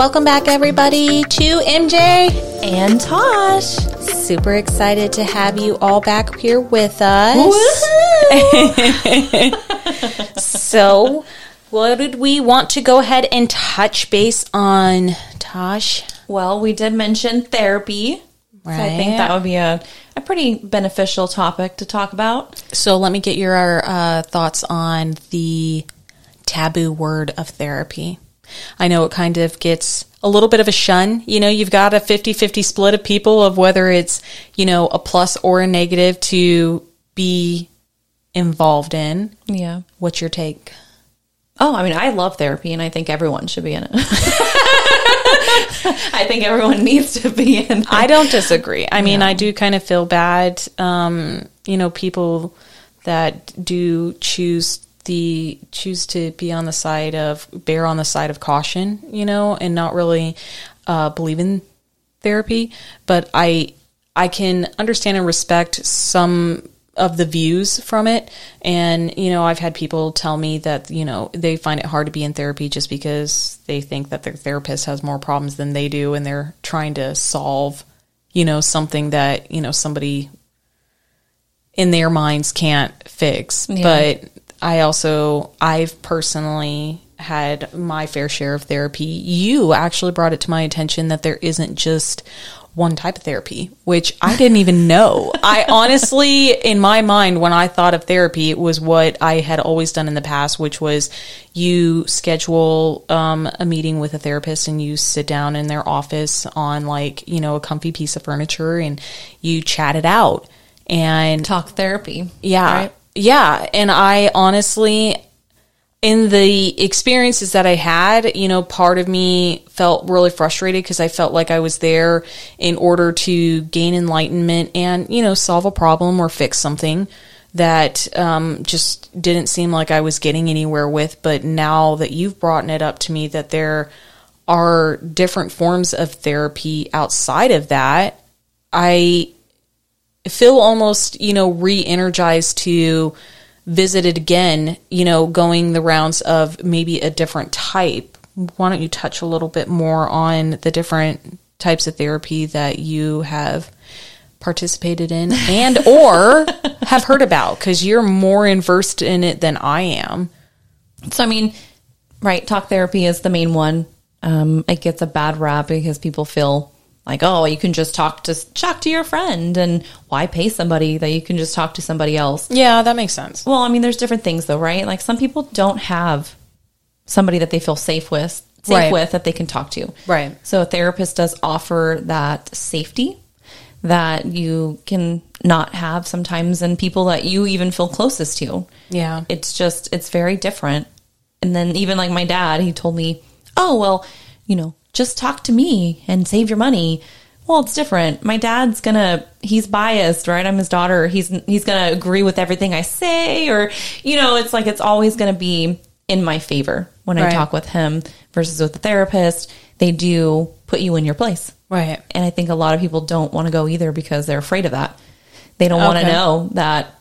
Welcome back, everybody, to MJ and Tash. Super excited to have you all back here with us. so, what did we want to go ahead and touch base on, Tash? Well, we did mention therapy. Right. So I think that would be a, a pretty beneficial topic to talk about. So, let me get your uh, thoughts on the taboo word of therapy. I know it kind of gets a little bit of a shun. You know, you've got a 50 50 split of people of whether it's, you know, a plus or a negative to be involved in. Yeah. What's your take? Oh, I mean, I love therapy and I think everyone should be in it. I think everyone needs to be in it. I don't disagree. I mean. I do kind of feel bad, um, you know, people that do choose the choose to be on the side of bear on the side of caution, you know, and not really uh, believe in therapy. But I I can understand and respect some of the views from it. And, you know, I've had people tell me that, you know, they find it hard to be in therapy just because they think that their therapist has more problems than they do and they're trying to solve, you know, something that, you know, somebody in their minds can't fix. Yeah. But I also, I've personally had my fair share of therapy. You actually brought it to my attention that there isn't just one type of therapy, which I didn't even know. I honestly, in my mind, when I thought of therapy, it was what I had always done in the past, which was you schedule um, a meeting with a therapist and you sit down in their office on like, you know, a comfy piece of furniture and you chat it out and talk therapy. Yeah. Right? Yeah, and I honestly, in the experiences that I had, you know, part of me felt really frustrated because I felt like I was there in order to gain enlightenment and, you know, solve a problem or fix something that um, just didn't seem like I was getting anywhere with. But now that you've brought it up to me that there are different forms of therapy outside of that, I feel almost, you know, re energized to visit it again, you know, going the rounds of maybe a different type. Why don't you touch a little bit more on the different types of therapy that you have participated in and or have heard about because you're more inversed in it than I am. So I mean, right, talk therapy is the main one. Um, it gets a bad rap because people feel like oh you can just talk to talk to your friend and why pay somebody that you can just talk to somebody else? Yeah that makes sense. Well i mean there's different things though right? Like some people don't have somebody that they feel safe with safe right. with that they can talk to. Right. So a therapist does offer that safety that you can not have sometimes and people that you even feel closest to. Yeah. It's just it's very different. And then even like my dad he told me oh well you know just talk to me and save your money. Well, it's different. My dad's gonna, he's biased, right? I'm his daughter. He's, he's gonna agree with everything I say, or, you know, it's like it's always gonna be in my favor when right. I talk with him versus with the therapist. They do put you in your place. Right. And I think a lot of people don't want to go either because they're afraid of that. They don't want to know that,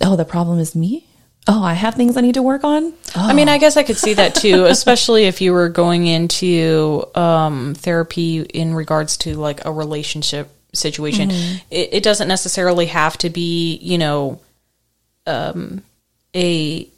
oh, the problem is me oh, I have things I need to work on. Oh. I mean, I guess I could see that too, especially if you were going into um, therapy in regards to like a relationship situation. Mm-hmm. It, it, doesn't necessarily have to be, you know, um, a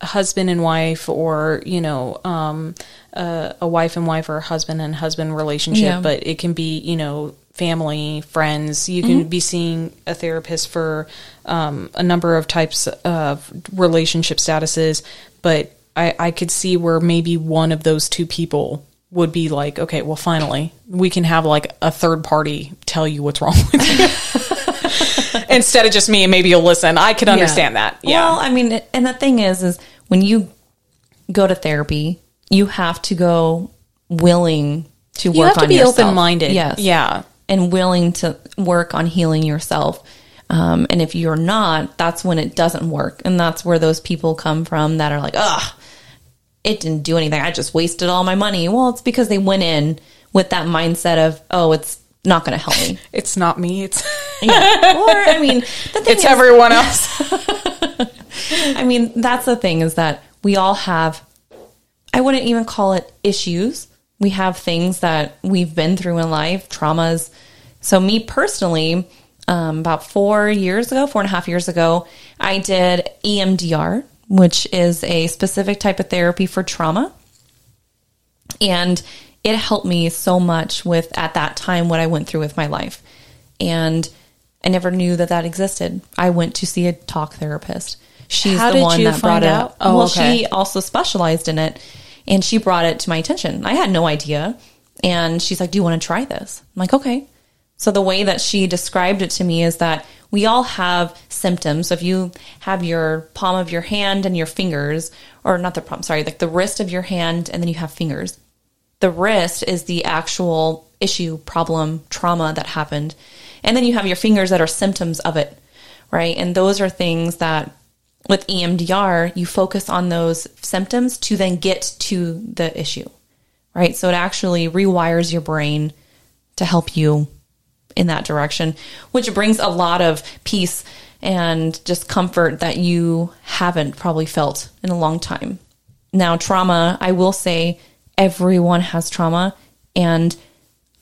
husband and wife or, you know, um, uh, a wife and wife or a husband and husband relationship, yeah. but it can be, you know, family, friends. You can mm-hmm. be seeing a therapist for um, a number of types of relationship statuses, but I, I could see where maybe one of those two people would be like, okay, well, finally, we can have like a third party tell you what's wrong with you. Instead of just me, and maybe you'll listen. I could understand yeah. that. Yeah. Well, I mean, and the thing is, is when you go to therapy, you have to go willing to work you have to be open minded. Yes. Yeah and willing to work on healing yourself. Um, and if you're not, that's when it doesn't work. And that's where those people come from that are like, ugh, it didn't do anything. I just wasted all my money. Well, it's because they went in with that mindset of, oh, it's not going to help me. It's not me. It's yeah. Or I mean, it's is, everyone else. I mean, that's the thing is that we all have. I wouldn't even call it issues We have things that we've been through in life, traumas. So, me personally, um, about four years ago, four and a half years ago, I did EMDR, which is a specific type of therapy for trauma. And it helped me so much with, at that time, what I went through with my life. And I never knew that that existed. I went to see a talk therapist. She's How the one that brought it out? up. Oh, well, okay. she also specialized in it and she brought it to my attention. I had no idea. And she's like, Do you want to try this? I'm like, Okay. So the way that she described it to me is that we all have symptoms. So if you have your palm of your hand and your fingers, or not the palm, sorry, like the wrist of your hand and then you have fingers. The wrist is the actual issue, problem, trauma that happened. And then you have your fingers that are symptoms of it, right? And those are things that with EMDR, you focus on those symptoms to then get to the issue, right? So it actually rewires your brain to help you in that direction, which brings a lot of peace and just comfort that you haven't probably felt in a long time. Now, trauma, I will say everyone has trauma, and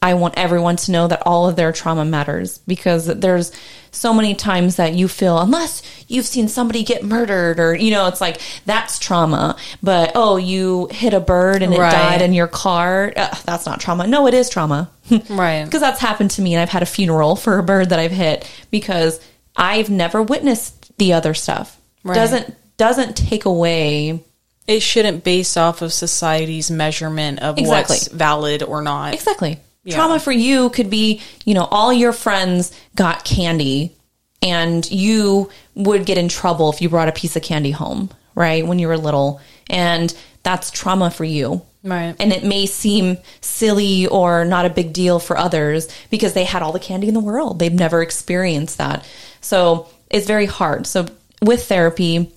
I want everyone to know that all of their trauma matters because there's so many times that you feel, unless you've seen somebody get murdered or, you know, it's like that's trauma. But, oh, you hit a bird and it Right. died in your car. Uh, that's not trauma. No, it is trauma. Right. Because that's happened to me, and I've had a funeral for a bird that I've hit because I've never witnessed the other stuff. Right. Doesn't doesn't take away It shouldn't base off of society's measurement of Exactly. what's valid or not. exactly Yeah. trauma for you could be you know all your friends got candy and you would get in trouble if you brought a piece of candy home right when you were little and that's trauma for you Right. and it may seem silly or not a big deal for others because they had all the candy in the world. They've never experienced that. So it's very hard. So with therapy,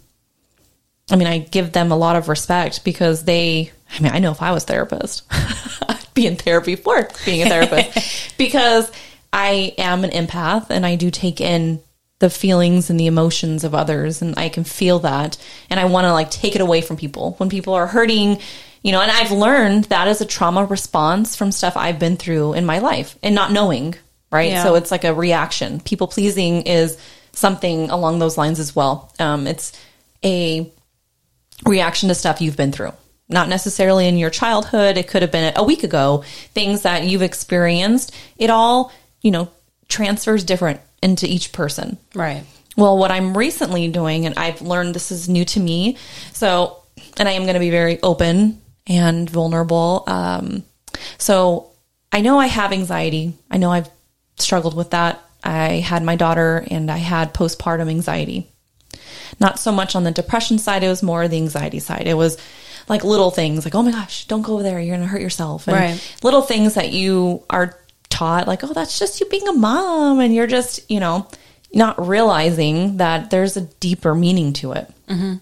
I mean, I give them a lot of respect because they, I mean, I know if I was therapist, be in therapy for being a therapist because I am an empath and I do take in the feelings and the emotions of others and I can feel that and I want to like take it away from people when people are hurting, you know, and I've learned that is a trauma response from stuff I've been through in my life and not knowing, right? Yeah. So it's like a reaction. People pleasing is something along those lines as well. Um, it's a reaction to stuff you've been through. Not necessarily in your childhood. It could have been a week ago. Things that you've experienced. It all, you know, transfers different into each person. Right. Well, what I'm recently doing, and I've learned this is new to me. So, and I am going to be very open and vulnerable. Um, so, I know I have anxiety. I know I've struggled with that. I had my daughter and I had postpartum anxiety. Not so much on the depression side, it was more the anxiety side. It was like little things like, oh my gosh, don't go over there, you're going to hurt yourself. And Right. little things that you are taught, like, oh, that's just you being a mom. And you're just, you know, not realizing that there's a deeper meaning to it. Mm-hmm.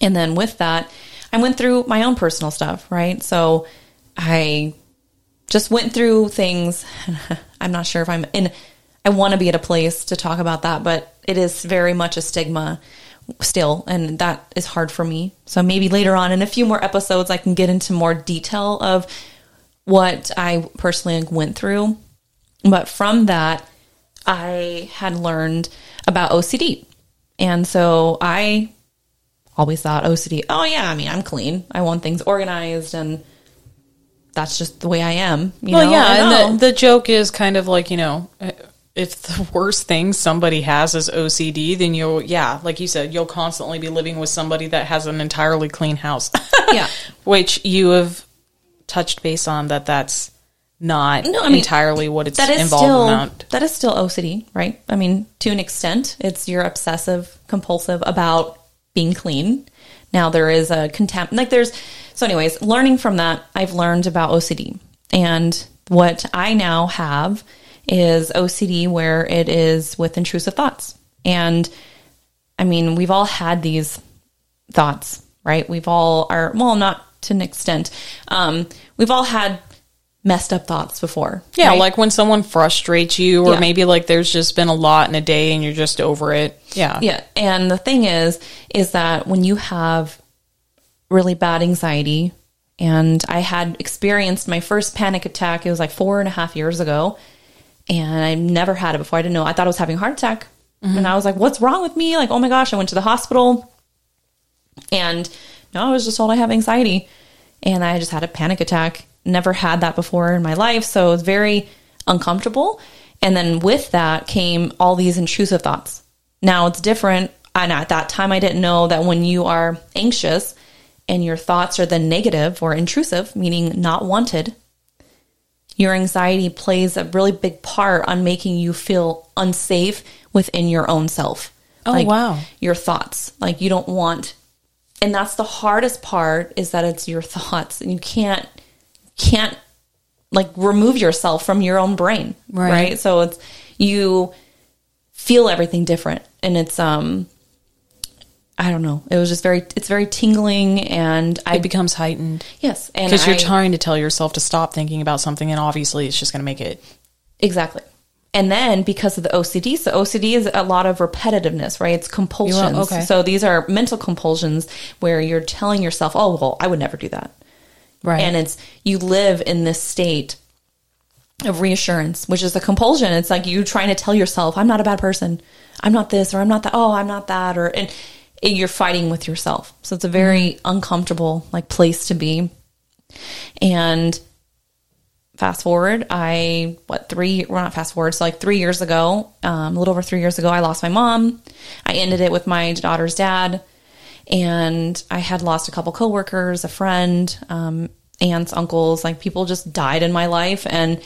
And then with that, I went through my own personal stuff, right? So I just went through things. I'm not sure if I'm in, I want to be at a place to talk about that, but it is very much a stigma still, and that is hard for me. So maybe later on in a few more episodes, I can get into more detail of what I personally went through. But from that, I had learned about OCD. And so I always thought OCD, oh yeah, I mean, I'm clean. I want things organized and that's just the way I am. You Well, know? yeah, and the, the joke is kind of like you know, if the worst thing somebody has is OCD, then you'll yeah, like you said, you'll constantly be living with somebody that has an entirely clean house. Yeah. which you have touched base on that that's not No, I mean, entirely what it's that is involved still that is still OCD, right? I mean, to an extent, it's you're obsessive compulsive about being clean. Now there is a contempt like there's so anyways, learning from that, I've learned about OCD. And what I now have is OCD where it is with intrusive thoughts. And I mean, we've all had these thoughts, right? We've all are well, not to an extent. Um, we've all had messed up thoughts before. Yeah, right? like when someone frustrates you, or Yeah. maybe like there's just been a lot in a day and you're just over it. Yeah. Yeah. And the thing is, is that when you have really bad anxiety And I had experienced my first panic attack. It was like four and a half years ago. And I never had it before. I didn't know. I thought I was having a heart attack. Mm-hmm. And I was like, what's wrong with me? Like, oh my gosh, I went to the hospital. And no, I was just told I have anxiety. And I just had a panic attack. Never had that before in my life. So it was very uncomfortable. And then with that came all these intrusive thoughts. Now it's different. And at that time, I didn't know that when you are anxious and your thoughts are then negative or intrusive, meaning not wanted, your anxiety plays a really big part on making you feel unsafe within your own self. Oh, wow. Your thoughts. Like you don't want and that's the hardest part is that it's your thoughts and you can't can't like remove yourself from your own brain. Right. right? So it's you feel everything different and it's um I don't know. It was just very it's very tingling and I It becomes heightened yes, because you're trying to tell yourself to stop thinking about something, and obviously it's just going to make it. Exactly. And then because of the OCD, so OCD is a lot of repetitiveness, right? It's compulsions. okay. So these are mental compulsions where you're telling yourself, oh, well, I would never do that. Right. And it's, you live in this state of reassurance, which is a compulsion. It's like you trying to tell yourself, I'm not a bad person. I'm not this or I'm not that. Oh, I'm not that. Or, and you're fighting with yourself. So it's a very uncomfortable like place to be. And fast forward, I what three? Well, not fast forward. So like three years ago, um, a little over three years ago, I lost my mom. I ended it with my daughter's dad, and I had lost a couple coworkers, a friend, um, aunts, uncles. Like people just died in my life, and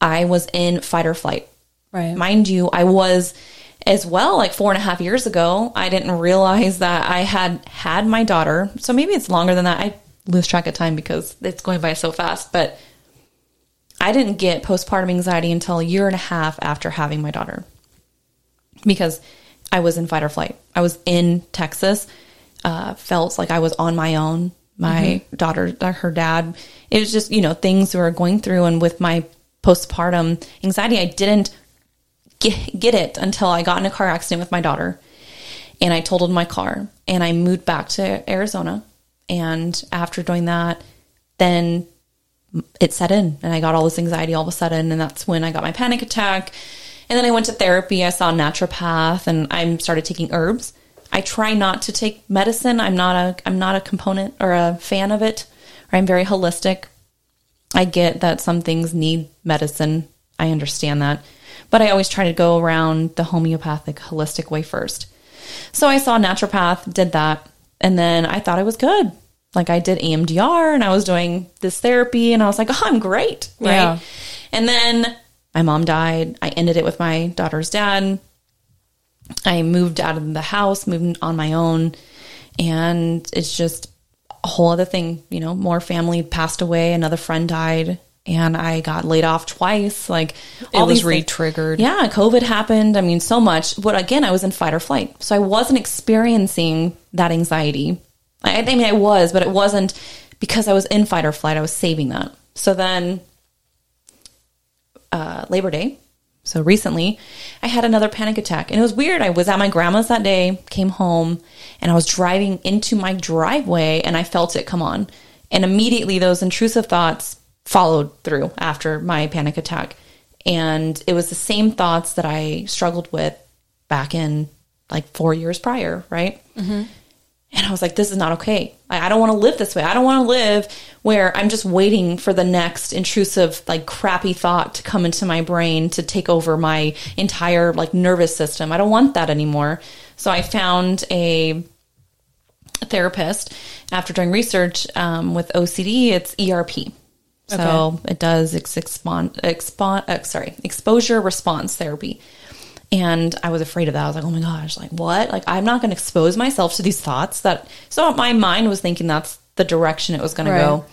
I was in fight or flight. Right. Mind you, I was as well like four and a half years ago. I didn't realize that I had had my daughter. So maybe it's longer than that. I lose track of time because it's going by so fast, but I didn't get postpartum anxiety until a year and a half after having my daughter because I was in fight or flight. I was in Texas, uh, felt like I was on my own. My daughter, uh, her dad, it was just, you know, things we were going through. And with my postpartum anxiety, I didn't get, get it until I got in a car accident with my daughter and I totaled my car and I moved back to Arizona. And after doing that, then it set in and I got all this anxiety all of a sudden. And that's when I got my panic attack. And then I went to therapy. I saw a naturopath and I started taking herbs. I try not to take medicine. I'm not a I'm not a component or a fan of it. I'm very holistic. I get that some things need medicine. I understand that. But I always try to go around the homeopathic holistic way first. So I saw a naturopath, did that, and then I thought I was good. Like I did EMDR and I was doing this therapy and I was like, oh, I'm great. Right. Yeah. And then my mom died. I ended it with my daughter's dad. I moved out of the house, moved on my own. And it's just a whole other thing. You know, more family passed away, another friend died, and I got laid off twice. Like It was these re-triggered. yeah, COVID happened. I mean, so much. But again, I was in fight or flight. So I wasn't experiencing that anxiety. I, I mean, I was, but it wasn't because I was in fight or flight. I was saving that. So then, uh, Labor Day. So recently, I had another panic attack. And it was weird. I was at my grandma's that day, came home, and I was driving into my driveway and I felt it come on. And immediately, those intrusive thoughts followed through after my panic attack. And it was the same thoughts that I struggled with back in like four years prior, right? And I was like, this is not okay. I, I don't want to live this way. I don't want to live where I'm just waiting for the next intrusive, like crappy thought to come into my brain to take over my entire like nervous system. I don't want that anymore. So I found a therapist after doing research um, with OCD. It's ERP. So it does ex- expon, expon, uh, sorry, exposure response therapy. And I was afraid of that. I was like, oh my gosh, like what? Like, I'm not going to expose myself to these thoughts that, so my mind was thinking that's the direction it was going Right. to go.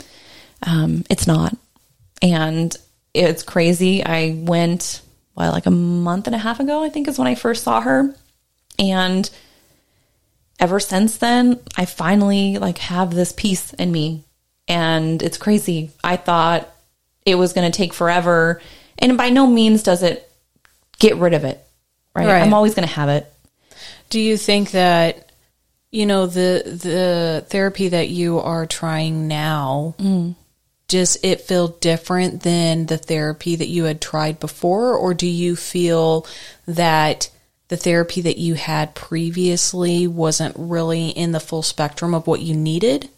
Um, it's not. And it's crazy. I went, well, like a month and a half ago, I think is when I first saw her. And ever since then, I finally like have this peace in me. And it's crazy. I thought it was going to take forever. And by no means does it get rid of it. Right. Right. I'm always going to have it. Do you think that you know the the therapy that you are trying now mm. does it feel different than the therapy that you had tried before or do you feel that the therapy that you had previously wasn't really in the full spectrum of what you needed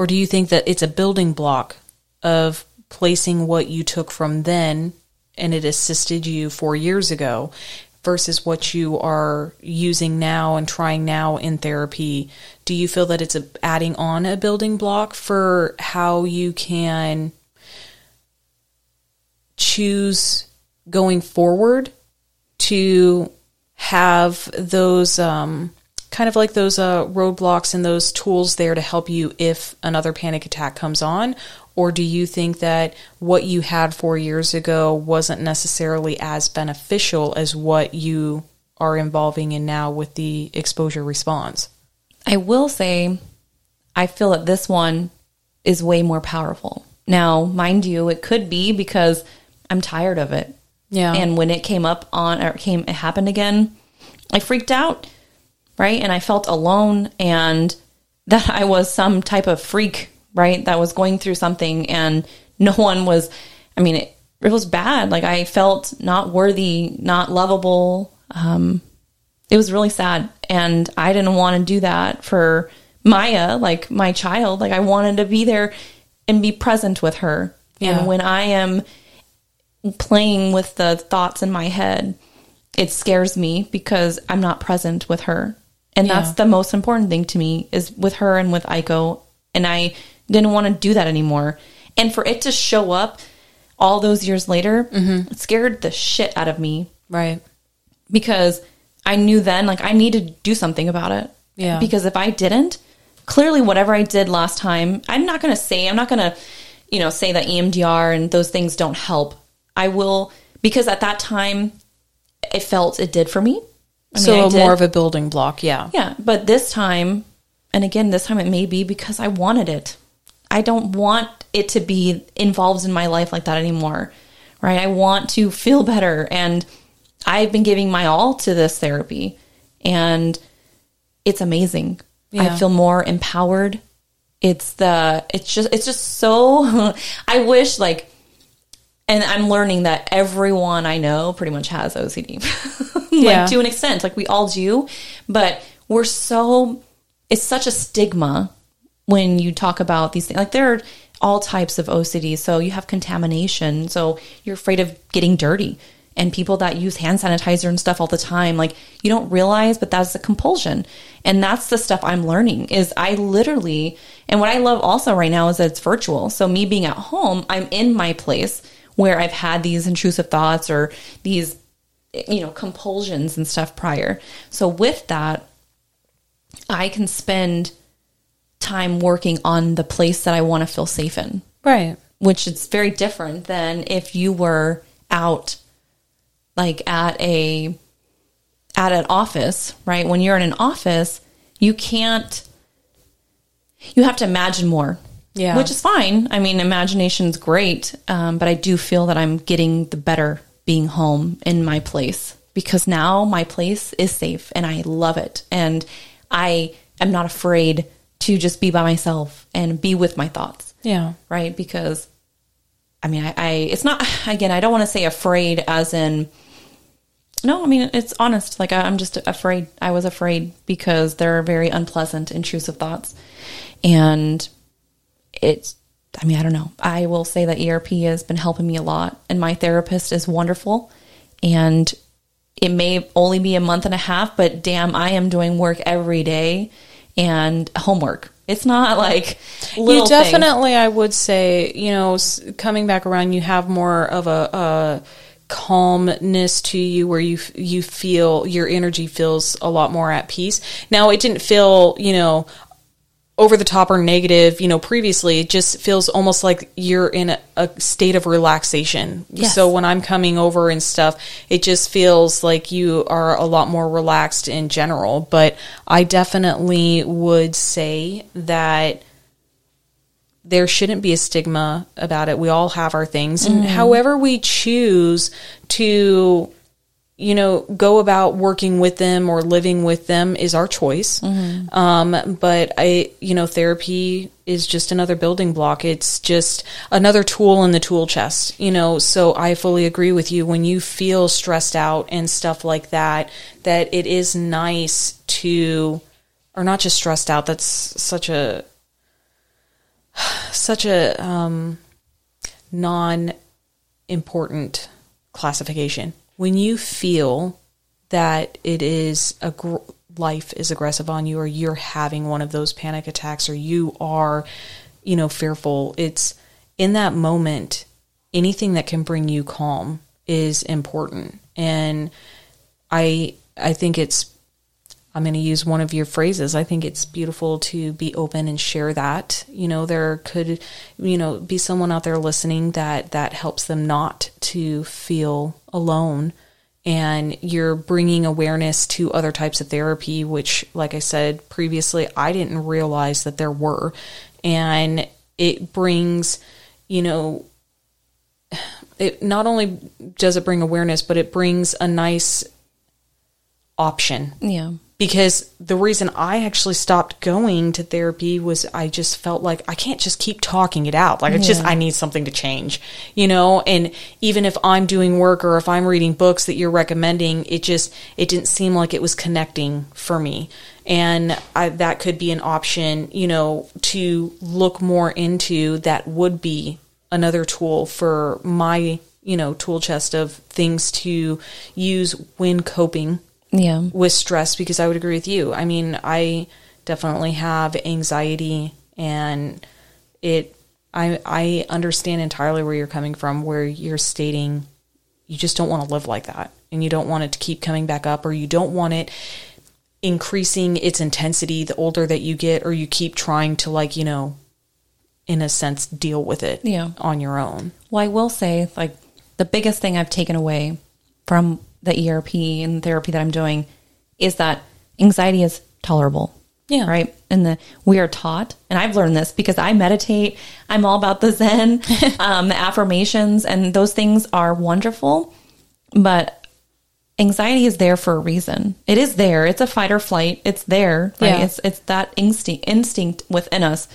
or do you think that it's a building block of placing what you took from then and it assisted you 4 years ago versus what you are using now and trying now in therapy, do you feel that it's a, adding on a building block for how you can choose going forward to have those um, kind of like those uh, roadblocks and those tools there to help you if another panic attack comes on? Or do you think that what you had four years ago wasn't necessarily as beneficial as what you are involving in now with the exposure response? I will say, I feel that this one is way more powerful. Now, mind you, it could be because I'm tired of it. Yeah. And when it came up on, or it came, it happened again, I freaked out, right? And I felt alone and that I was some type of freak, right? That was going through something and no one was, I mean, it, it was bad. Like I felt not worthy, not lovable. Um, it was really sad. And I didn't want to do that for Maya, like my child. Like I wanted to be there and be present with her. Yeah. And when I am playing with the thoughts in my head, it scares me because I'm not present with her. And that's the most important thing to me is with her and with Aiko. And I didn't want to do that anymore. And for it to show up all those years later, Mm-hmm. it scared the shit out of me Right. because I knew then like I needed to do something about it. Yeah. Because if I didn't, clearly whatever I did last time, I'm not going to say I'm not going to, you know, say that EMDR and those things don't help. I will because at that time it felt it did for me. I mean, so more of a building block, yeah. Yeah, but this time, and again, this time it may be because I wanted it. I don't want it to be involved in my life like that anymore, right? I want to feel better. And I've been giving my all to this therapy, and it's amazing. I feel more empowered. It's the, it's just, it's just so, I wish like, and I'm learning that everyone I know pretty much has OCD, like Yeah. to an extent, like we all do, but we're so it's such a stigma when you talk about these things. Like there are all types of OCD. So you have contamination. So you're afraid of getting dirty. And people that use hand sanitizer and stuff all the time, like you don't realize, but that's a compulsion. And that's the stuff I'm learning is I literally, and what I love also right now is that it's virtual. So me being at home, I'm in my place where I've had these intrusive thoughts or these, you know, compulsions and stuff prior. So with that, I can spend time working on the place that I want to feel safe in, Right. which is very different than if you were out like at a at an office, right? When you're in an office, you can't you have to imagine more. Yeah. Which is fine. I mean, imagination's great, um, but I do feel that I'm getting the better being home in my place because now my place is safe and I love it. And I am not afraid to just be by myself and be with my thoughts, Yeah. right? Because I mean, I, I it's not, again, I don't want to say afraid as in, no, I mean, it's honest. Like, I- I'm just afraid. I was afraid because they're very unpleasant, intrusive thoughts. And it's, I mean, I don't know. I will say that ERP has been helping me a lot, and my therapist is wonderful. And it may only be a month and a half, but damn, I am doing work every day and homework. It's not like little you things. definitely, I would say, you know, coming back around, you have more of a, a calmness to you where you you feel your energy feels a lot more at peace. Now, it didn't feel, you know, over the top or negative, you know, previously. It just feels almost like you're in a, a state of relaxation. Yes. So when I'm coming over and stuff, it just feels like you are a lot more relaxed in general. But I definitely would say that there shouldn't be a stigma about it. We all have our things. And mm. however we choose to you know, go about working with them or living with them is our choice. Um, but I, you know, therapy is just another building block. It's just another tool in the tool chest, you know. So I fully agree with you when you feel stressed out and stuff like that, that it is nice to, or not just stressed out. That's such a, such a, um, non important classification. When you feel that it is a gr- life is aggressive on you, or you're having one of those panic attacks, or you are, you know, fearful, it's in that moment, anything that can bring you calm is important. And I, I think it's I'm going to use one of your phrases. I think it's beautiful to be open and share that. You know, there could, you know, be someone out there listening that that helps them not to feel alone. And you're bringing awareness to other types of therapy, which, like I said previously, I didn't realize that there were. And it brings, you know, it not only does it bring awareness, but it brings a nice option Yeah. Because the reason I actually stopped going to therapy was I just felt like I can't just keep talking it out. Like it's just I need something to change, you know. And even if I'm doing work or if I'm reading books that you're recommending, it just it didn't seem like it was connecting for me. And I, that could be an option, you know, to look more into. That would be another tool for my, you know, tool chest of things to use when coping Yeah. with stress because I would agree with you. I mean, I definitely have anxiety and it I I understand entirely where you're coming from where you're stating you just don't want to live like that and you don't want it to keep coming back up or you don't want it increasing its intensity the older that you get or you keep trying to like, you know, in a sense deal with it Yeah. on your own. Well, I will say, like, the biggest thing I've taken away from the ERP and therapy that I'm doing is that anxiety is tolerable. Yeah. Right. And the we are taught, and I've learned this because I meditate. I'm all about the Zen, um, the affirmations, and those things are wonderful. But anxiety is there for a reason. It is there. It's a fight or flight. It's there. Right? Yeah. It's it's that instinct instinct within us.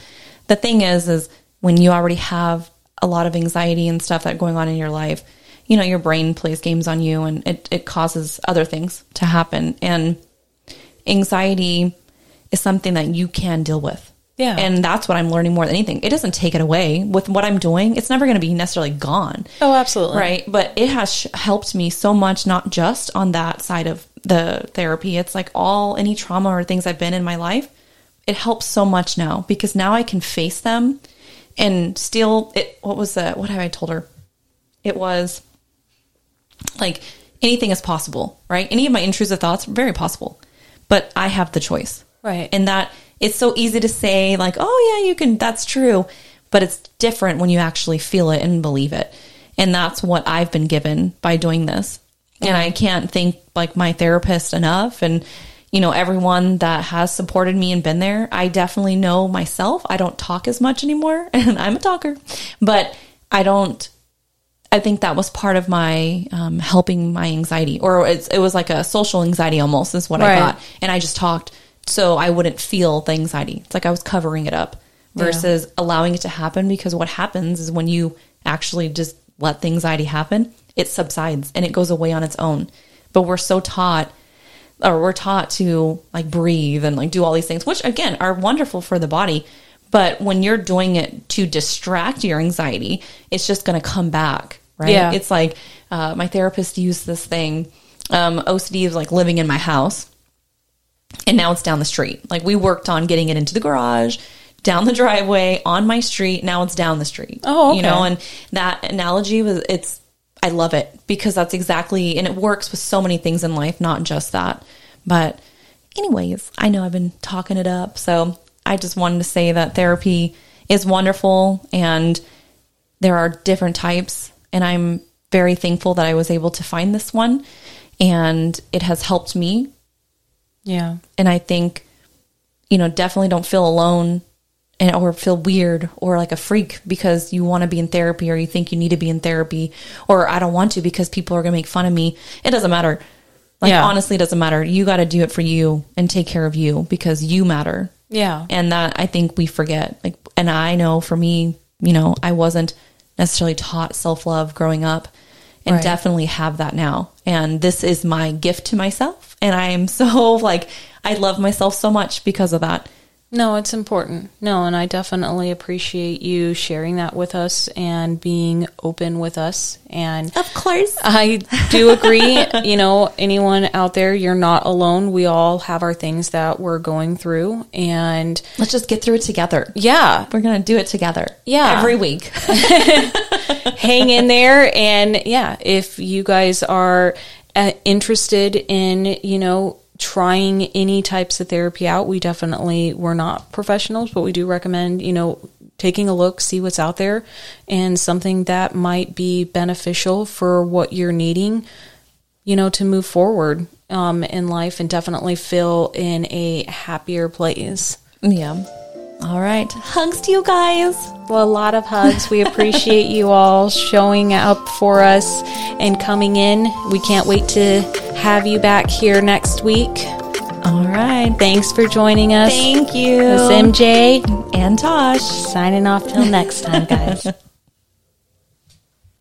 The thing is, is when you already have a lot of anxiety and stuff that going on in your life, you know, your brain plays games on you and it, it causes other things to happen. And anxiety is something that you can deal with. Yeah. And that's what I'm learning more than anything. It doesn't take it away. With what I'm doing, it's never going to be necessarily gone. Oh, absolutely. Right. But it has sh- helped me so much, not just on that side of the therapy. It's like all any trauma or things I've been in my life. It helps so much now because now I can face them and still it what was the what have I told her? It was like anything is possible, right? Any of my intrusive thoughts, very possible. But I have the choice. Right. And that it's so easy to say like, "Oh yeah, you can that's true." But it's different when you actually feel it and believe it. And that's what I've been given by doing this. And I can't thank like my therapist enough and you know everyone that has supported me and been there. I definitely know myself. I don't talk as much anymore and I'm a talker. But I don't I think that was part of my um, helping my anxiety, or it's, it was like a social anxiety almost, is what I got. And I just talked so I wouldn't feel the anxiety. It's like I was covering it up versus allowing it to happen because what happens is when you actually just let the anxiety happen, it subsides and it goes away on its own. But we're so taught or we're taught to like breathe and like do all these things, which again are wonderful for the body. But when you're doing it to distract your anxiety, it's just going to come back, right? Yeah. It's like uh, my therapist used this thing. Um, OCD is like living in my house, and now it's down the street. Like we worked on getting it into the garage, down the driveway, on my street. Now it's down the street. Oh, okay. you know, and that analogy was it's. I love it because that's exactly, and it works with so many things in life, not just that. But, anyways, I know I've been talking it up, so I just wanted to say that therapy is wonderful, and there are different types, and I'm very thankful that I was able to find this one, and it has helped me Yeah. and I think, you know, definitely don't feel alone and or feel weird or like a freak because you want to be in therapy or you think you need to be in therapy or I don't want to because people are going to make fun of me. It doesn't matter. Like Yeah. honestly, it doesn't matter. You got to do it for you and take care of you because you matter. Yeah. And that I think we forget. Like, and I know for me, you know, I wasn't necessarily taught self love growing up, and Right. definitely have that now. And this is my gift to myself, and I am so like I love myself so much because of that. No, it's important. No, and I definitely appreciate you sharing that with us and being open with us. And Of course. I do agree. you know, anyone out there, you're not alone. We all have our things that we're going through. And Let's just get through it together. yeah, We're gonna do it together. Yeah. every week. hang in there. And yeah, if you guys are uh, interested in, you know, trying any types of therapy out, we definitely, we're not professionals, but we do recommend, you know, taking a look, see what's out there and something that might be beneficial for what you're needing, you know, to move forward um, in life and definitely feel in a happier place. yeah. All right. Hugs to you guys. Well, a lot of hugs. We appreciate you all showing up for us and coming in. We can't wait to have you back here next week. All right. Thanks for joining us. Thank you. This is MJ and Tash. signing off till next time, guys.